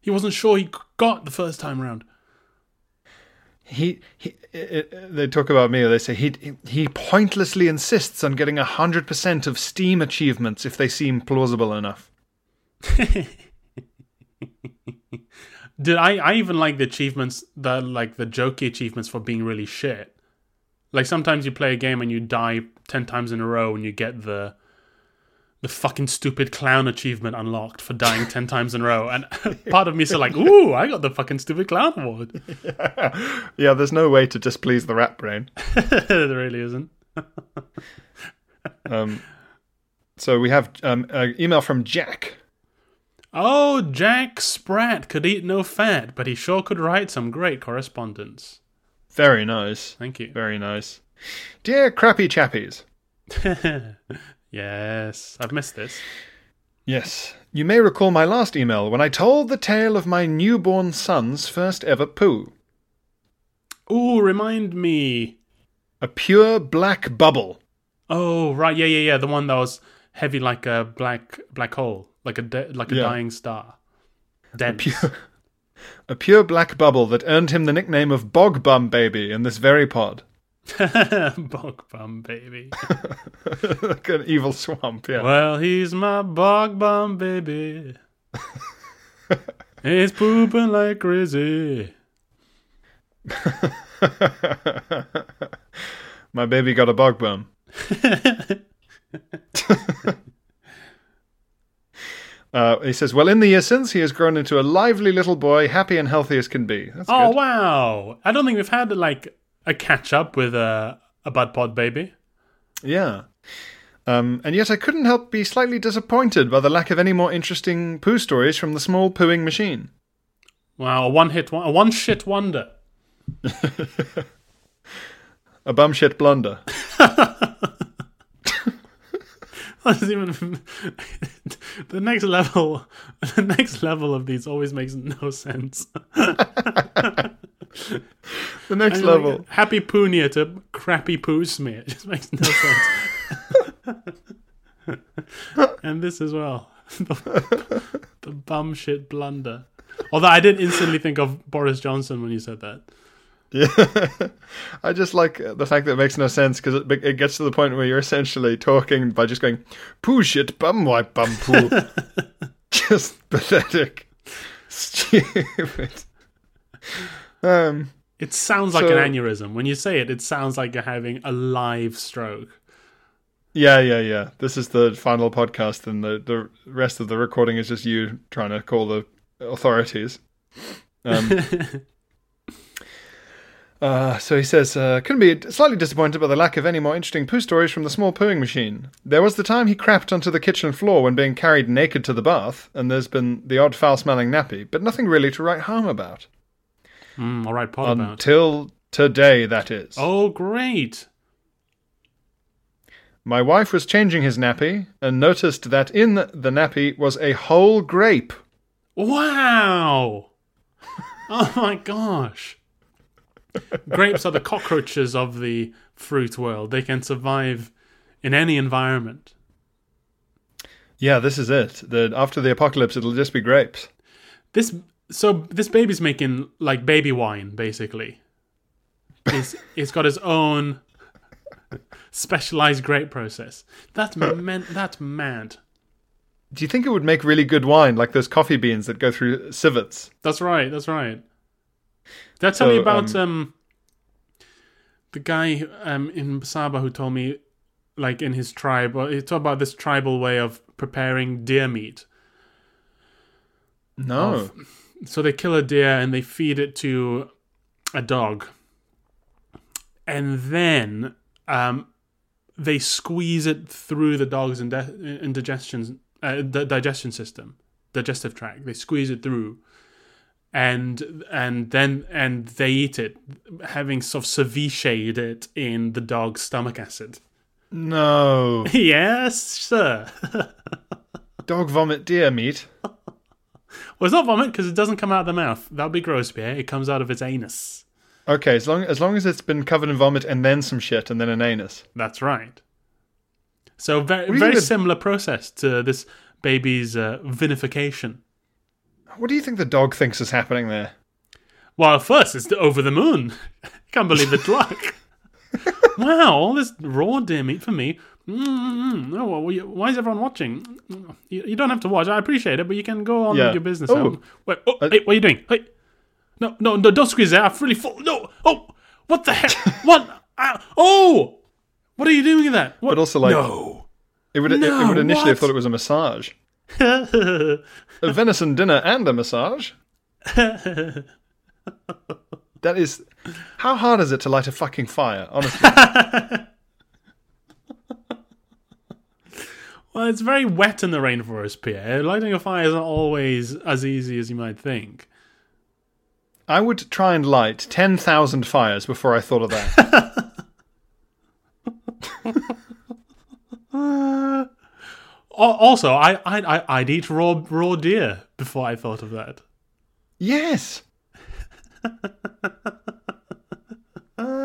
he wasn't sure he got the first time around. He, he it, it- they talk about me. Or they say he he pointlessly insists on getting hundred percent of Steam achievements if they seem plausible enough. Did I? I even like the achievements, the like the jokey achievements for being really shit. Like sometimes you play a game and you die ten times in a row, and you get the the fucking stupid clown achievement unlocked for dying ten times in a row. And part of me is like, "Ooh, I got the fucking stupid clown award." Yeah, there's no way to displease the rat brain. there really isn't. Um, so we have um, an email from Jack. Oh, Jack Sprat could eat no fat, but he sure could write some great correspondence. Very nice. Thank you. Very nice. Dear crappy chappies. yes, I've missed this. Yes, you may recall my last email when I told the tale of my newborn son's first ever poo. Ooh, remind me. A pure black bubble. Oh, right, yeah, yeah, yeah. The one that was heavy like a black black hole, like a de- like a Yeah. dying star. Dense. Pure, a pure black bubble that earned him the nickname of Bog Bum Baby in this very pod. bog bum baby. like an evil swamp, yeah. well, he's my bog bum baby. he's pooping like crazy. My baby got a bog bum. Uh, he says, Well, in the years since, he has grown into a lively little boy, happy and healthy as can be. That's Oh good. wow! I don't think we've had like a catch up with a a bud pod baby. Yeah. Um, and yet I couldn't help be slightly disappointed by the lack of any more interesting poo stories from the small pooing machine. Wow, a one hit, a one shit wonder. A bum shit blunder. That's even the next level. The next level of these always makes no sense. The next Like, level. happy Poonia to crappy poo smear. It just makes no sense. and this as well. the, the bum shit blunder. Although I did instantly think of Boris Johnson when you said that. Yeah. I just like the fact that it makes no sense because it, it gets to the point where you're essentially talking by just going, poo shit, bum wipe, bum poo. just pathetic, stupid. Um, It sounds like So- an aneurysm. When you say it, it sounds like you're having a live stroke. yeah, yeah, yeah. This is the final podcast, and the the rest of the recording is just you trying to call the authorities. Um, Uh, so he says, uh, couldn't be slightly disappointed by the lack of any more interesting poo stories from the small pooing machine. There was the time he crapped onto the kitchen floor when being carried naked to the bath, and there's been the odd foul smelling nappy, but nothing really to write home about. Mm, all right, about. Until today, that is. Oh, great. My wife was changing his nappy and noticed that in the nappy was a whole grape. Wow. oh my gosh. Grapes are the cockroaches of the fruit world. They can survive in any environment. Yeah, this is it. The, after the apocalypse, it'll just be grapes. This so this baby's making like baby wine basically. He's, he's got his own specialized grape process. That's man, that's mad. Do you think it would make really good wine, like those coffee beans that go through civets? That's right. That's right. Did I tell So, you about um, um, the guy um, in Sabah who told me, like in his tribe, he talked about this tribal way of preparing deer meat. No. So they kill a deer and they feed it to a dog, and then um, they squeeze it through the dog's indigestion uh, the digestion system, digestive tract. They squeeze it through, and and then and they eat it, having sort of cevicheed it in the dog's stomach acid. No. yes, sir. Dog vomit deer meat. Well, it's not vomit because it doesn't come out of the mouth. That would be gross, Pierre. It comes out of its anus. Okay, as long as long as it's been covered in vomit and then some shit and then an anus. That's right. So very very similar process to this baby's uh, vinification. What do you think the dog thinks is happening there? Well, first it's over the moon. Can't believe the luck. wow, all this raw deer meat for me. Mm-mm. No, why is everyone watching? You, you don't have to watch. I appreciate it, but you can go on Yeah. with your business. Oh. Wait, oh, Uh, hey, what are you doing? Hey, no, no, no, don't squeeze it. I'm really full. No, oh, what the heck? what? Oh, what are you doing with that? What? But also, like, no. it would it, No, would initially have thought it was a massage, a venison dinner and a massage. that is, how hard is it to light a fucking fire? Honestly, Well, it's very wet in the rainforest, Pierre. Lighting a fire isn't always as easy as you might think. I would try and light ten thousand fires before I thought of that. Al- Also, I, I, I, I'd eat raw, raw deer before I thought of that. yes.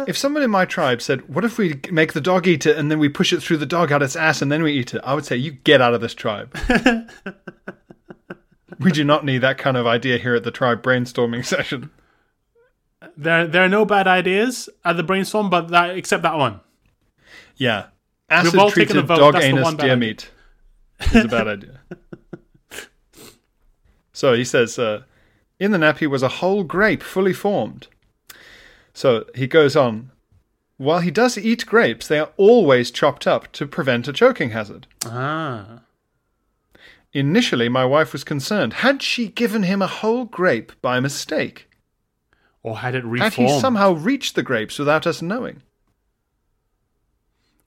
If someone in my tribe said, "What if we make the dog eat it and then we push it through the dog out its ass and then we eat it?" I would say, "You get out of this tribe." we do not need that kind of idea here at the tribe brainstorming session. There, there are no bad ideas at the brainstorm, but that, except that one. Yeah, We've all taken a acid-treated vote. dog That's anus deer idea. meat is a bad idea. so he says, uh, in the nappy was a whole grape fully formed. So he goes on. While he does eat grapes, they are always chopped up to prevent a choking hazard. Ah. Initially, my wife was concerned. Had she given him a whole grape by mistake? Or had it Had he somehow reached the grapes without us knowing?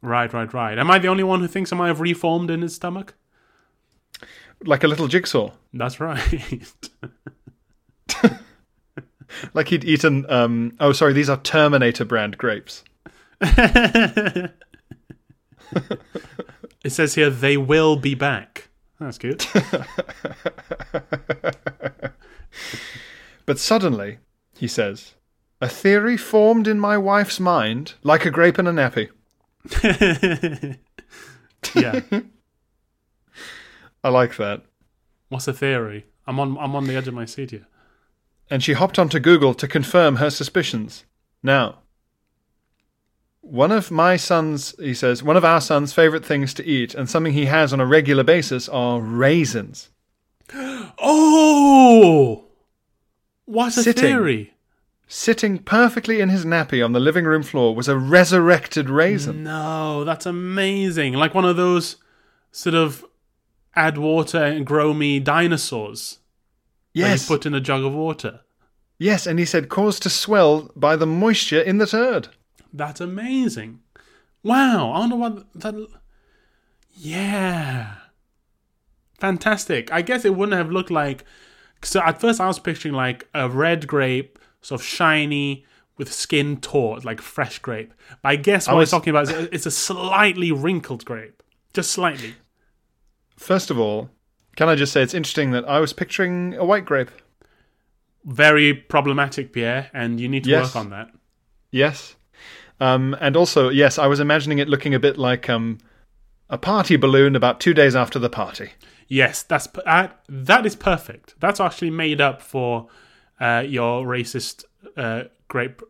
Right, right, right. Am I the only one who thinks I might have reformed in his stomach? Like a little jigsaw. That's right. Like he'd eaten, um, oh, sorry, these are Terminator brand grapes. it says here they will be back. That's good. But suddenly, he says, a theory formed in my wife's mind like a grape in a nappy. yeah. I like that. What's the theory? I'm on I'm on the edge of my seat here. And she hopped onto Google to confirm her suspicions. Now, one of my son's, he says, one of our son's favorite things to eat and something he has on a regular basis are raisins. Oh, what a Sitting. theory! Sitting perfectly in his nappy on the living room floor was a resurrected raisin. No, that's amazing. Like one of those sort of add water and grow me dinosaurs. That Yes, you put in a jug of water. yes, and he said caused to swell by the moisture in the turd. That's amazing. Wow, I wonder what that. Yeah, fantastic. I guess it wouldn't have looked like. So at first I was picturing like a red grape, sort of shiny with skin taut, like fresh grape. But I guess what I was- talking about is it's a slightly wrinkled grape, just slightly. First of all, can I just say it's interesting that I was picturing a white grape. Very problematic, Pierre, and you need to Yes. work on that. Yes. Um, and also, yes, I was imagining it looking a bit like um, a party balloon about two days after the party. Yes, that's that, that is perfect. That's actually made up for uh, your racist uh, grape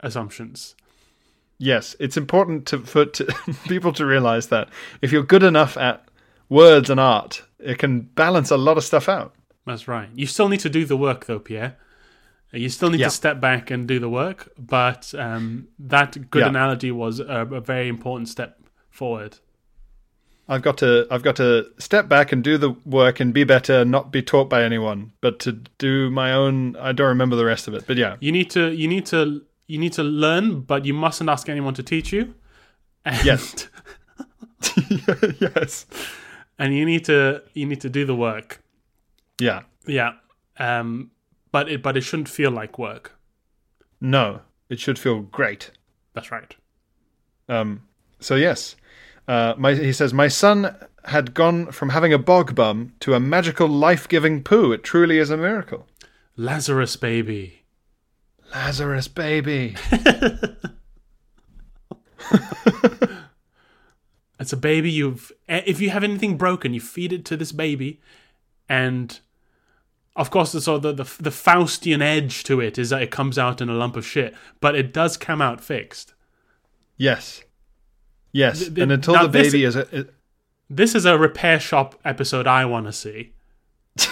assumptions. Yes, it's important to, for to, people to realize that if you're good enough at words and art, it can balance a lot of stuff out. That's right. You still need to do the work, though, Pierre. You still need Yeah. to step back and do the work, but um, that good Yeah. analogy was a, a very important step forward. I've got to I've got to step back and do the work and be better, not be taught by anyone, but to do my own. I don't remember the rest of it, but yeah, You need to you need to you need to learn, but you mustn't ask anyone to teach you. And, Yes. yes, and you need to you need to do the work. yeah. Yeah. Um, but it but it shouldn't feel like work. No, it should feel great. That's right. Um, so yes, uh, my, he says my son had gone from having a bog bum to a magical life-giving poo. It truly is a miracle. Lazarus baby. Lazarus baby. It's a baby you've if you have anything broken, you feed it to this baby and of course the sort of the, the the Faustian edge to it is that it comes out in a lump of shit, but it does come out fixed. yes, yes. th- and until the this- baby is a, it- This is a repair shop episode I want to see.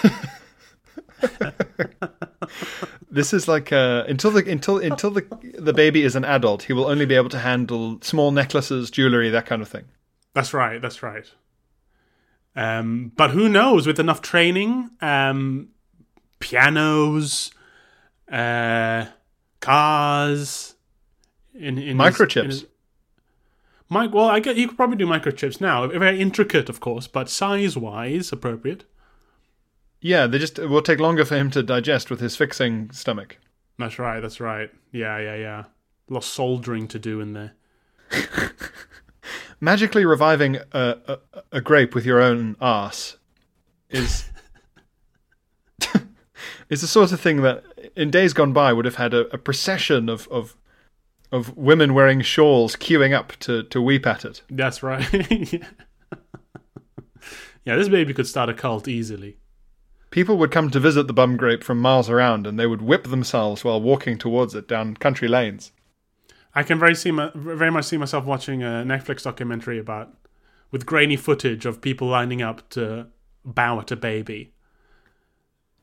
this is like uh, until the until until the the baby is an adult, he will only be able to handle small necklaces, jewelry, that kind of thing. That's right. That's right. Um, but who knows? With enough training, um, pianos, uh, cars, in, in his- Microchips. in Mike, well, I get you could probably do microchips now. Very intricate, of course, but size-wise, appropriate. Yeah, they just it will take longer for him to digest with his fixing stomach. That's right. That's right. Yeah, yeah, yeah. A lot of soldering to do in there. Magically reviving a, a, a grape with your own ass is is the sort of thing that in days gone by would have had a, a procession of, of of women wearing shawls queuing up to, to weep at it. That's right. yeah, this baby could start a cult easily. People would come to visit the bum grape from miles around and they would whip themselves while walking towards it down country lanes. I can very see my, very much see myself watching a Netflix documentary about with grainy footage of people lining up to bow at a baby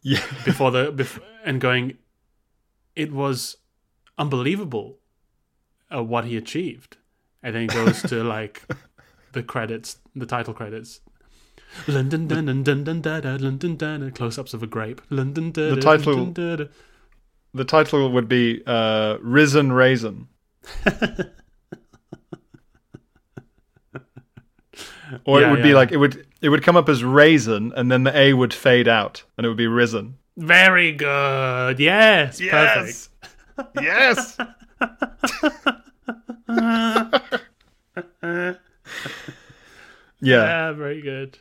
Yeah. before the bef- and going. It was unbelievable uh, what he achieved, and then it goes to like the credits, the title credits. London, dun, dun, dun, dun, da, da, London, dun, dun, close-ups of a grape. London, The title- dun, dun, da, da. The title would be uh, Risen Raisin. or Yeah, it would be like it would it would come up as raisin and then the A would fade out and it would be risen. Very good. Yes, perfect. Yes. yeah. Yeah, very good.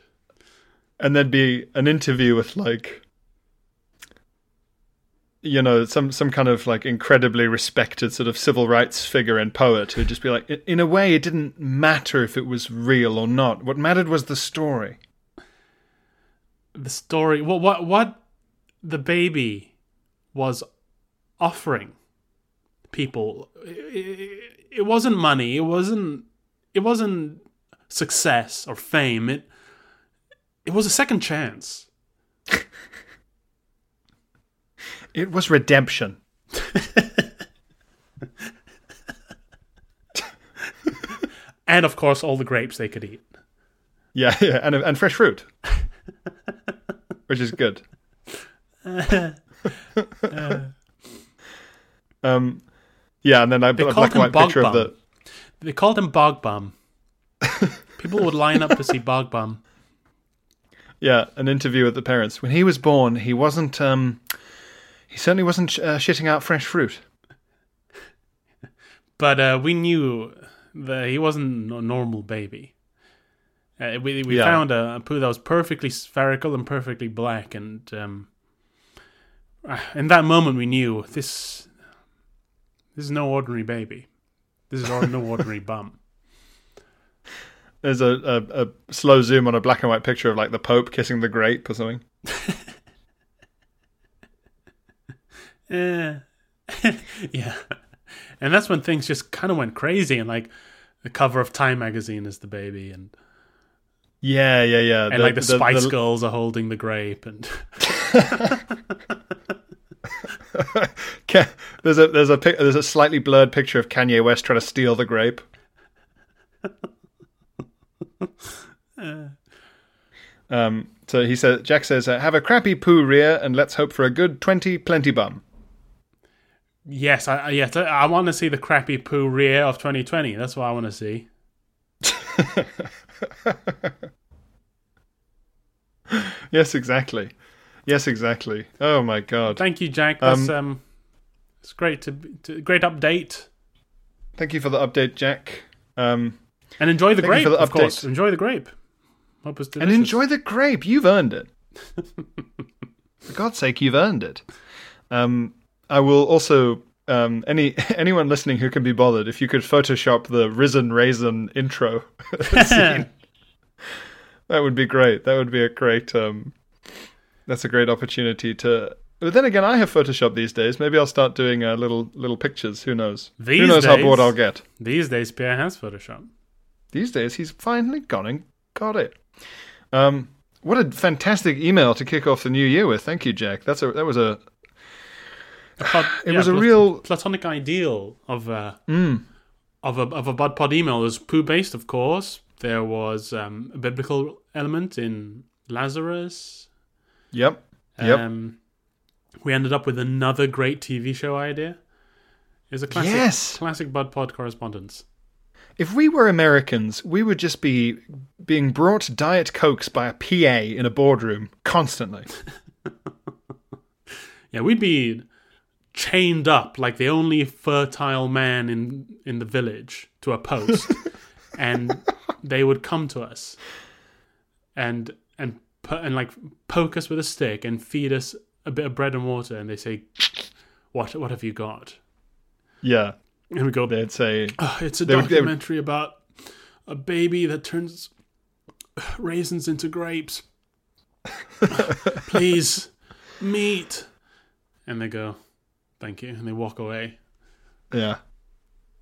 And there'd be an interview with like you know, some some kind of like incredibly respected sort of civil rights figure and poet who'd just be like, "In- a way, it didn't matter if it was real or not. What mattered was the story. The story. What what what the baby was offering people. It, it wasn't money. It wasn't. It wasn't success or fame. It. It was a second chance. It was redemption. And of course, all the grapes they could eat. Yeah, yeah, and and fresh fruit, which is good. um, yeah, and then I put a black and white picture of Bog the. They called him Bog Bum. People would line up to see Bog Bum. Yeah, an interview with the parents. When he was born, he wasn't. Um, he certainly wasn't uh, shitting out fresh fruit. But uh, we knew that he wasn't a normal baby. Uh, we we Yeah. found a, a poo that was perfectly spherical and perfectly black, and um, in that moment we knew this. This is no ordinary baby. This is no ordinary bum. There's a, a, a slow zoom on a black and white picture of like the Pope kissing the grape or something. Eh. yeah. And that's when things just kind of went crazy, and like the cover of Time magazine is the baby, and Yeah, yeah, yeah. and like the, Spice Girls are holding the grape, and There's a there's a there's a slightly blurred picture of Kanye West trying to steal the grape. um, so he says, Jack says, uh, "Have a crappy poo rear, and let's hope for a good twenty plenty bum." Yes, I yes, I, want to see the crappy poo rear of 2020. That's what I want to see. Yes, exactly. Yes, exactly. Oh my god! Thank you, Jack. That's Um, um, it's great to, to great update, Thank you for the update, Jack. Um, and enjoy the grape. the of course, enjoy the grape. Hope it's and enjoy the grape. You've earned it. For God's sake, you've earned it. Um, I will also um, any anyone listening who can be bothered, if you could Photoshop the risen raisin intro, scene, that would be great. That would be a great. Um, that's a great opportunity to. But then again, I have Photoshop these days. Maybe I'll start doing uh, little little pictures. Who knows? Who These knows how bored I'll get? These days, Pierre has Photoshop. These days, he's finally gone and got it. Um, what a fantastic email to kick off the new year with. Thank you, Jack. That's a that was a A plat- It was a plat- real- platonic ideal of uh, mm, of a of a Bud Pod email. It was poo based, of course. There was um, a biblical element in Lazarus. yep, yep. Um, we ended up with another great TV show idea. It's a classic, Yes. classic Bud Pod correspondence. If we were Americans, we would just be being brought diet cokes by a PA in a boardroom constantly. Yeah, we'd be chained up like the only fertile man in in the village to a post, and they would come to us and and and like poke us with a stick and feed us a bit of bread and water, and they say, "What what have you got?" Yeah, And we go, they'd say, "Oh, "It's a they would- would- documentary about a baby that turns raisins into grapes." Please, meat. And they go, "Thank you," and they walk away. yeah.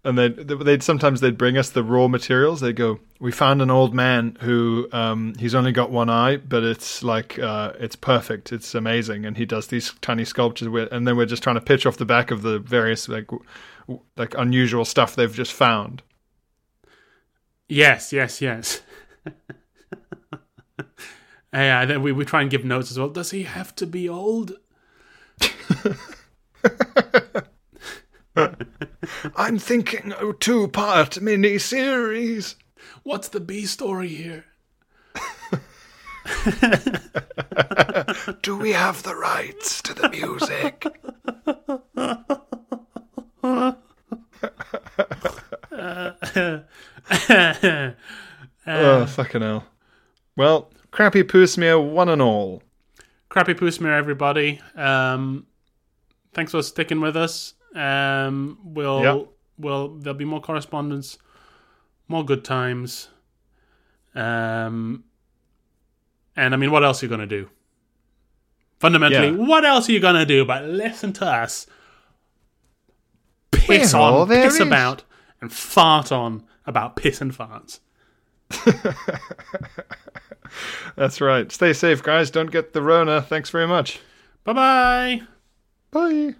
And they'd, they'd sometimes they'd bring us the raw materials. They'd go, "We found an old man who um, he's only got one eye, but it's like uh, it's perfect. It's amazing." And he does these tiny sculptures with, and then we're just trying to pitch off the back of the various like like unusual stuff they've just found. Yes, yes, yes. yeah, then we, we try and give notes as well. Does he have to be old? I'm thinking a two-part mini-series. What's the B story here? Do we have the rights to the music? oh, fucking hell. Well, crappy poo smear one and all. Crappy poo smear, everybody. Um, thanks for sticking with us. Um, we'll Yeah. we'll there'll be more correspondence, more good times. Um, and I mean, what else are you gonna do? Fundamentally, Yeah. what else are you gonna do but listen to us piss We're on, piss is. about, and fart on about piss and farts? That's right. Stay safe, guys. Don't get the Rona. Thanks very much. Bye bye. Bye.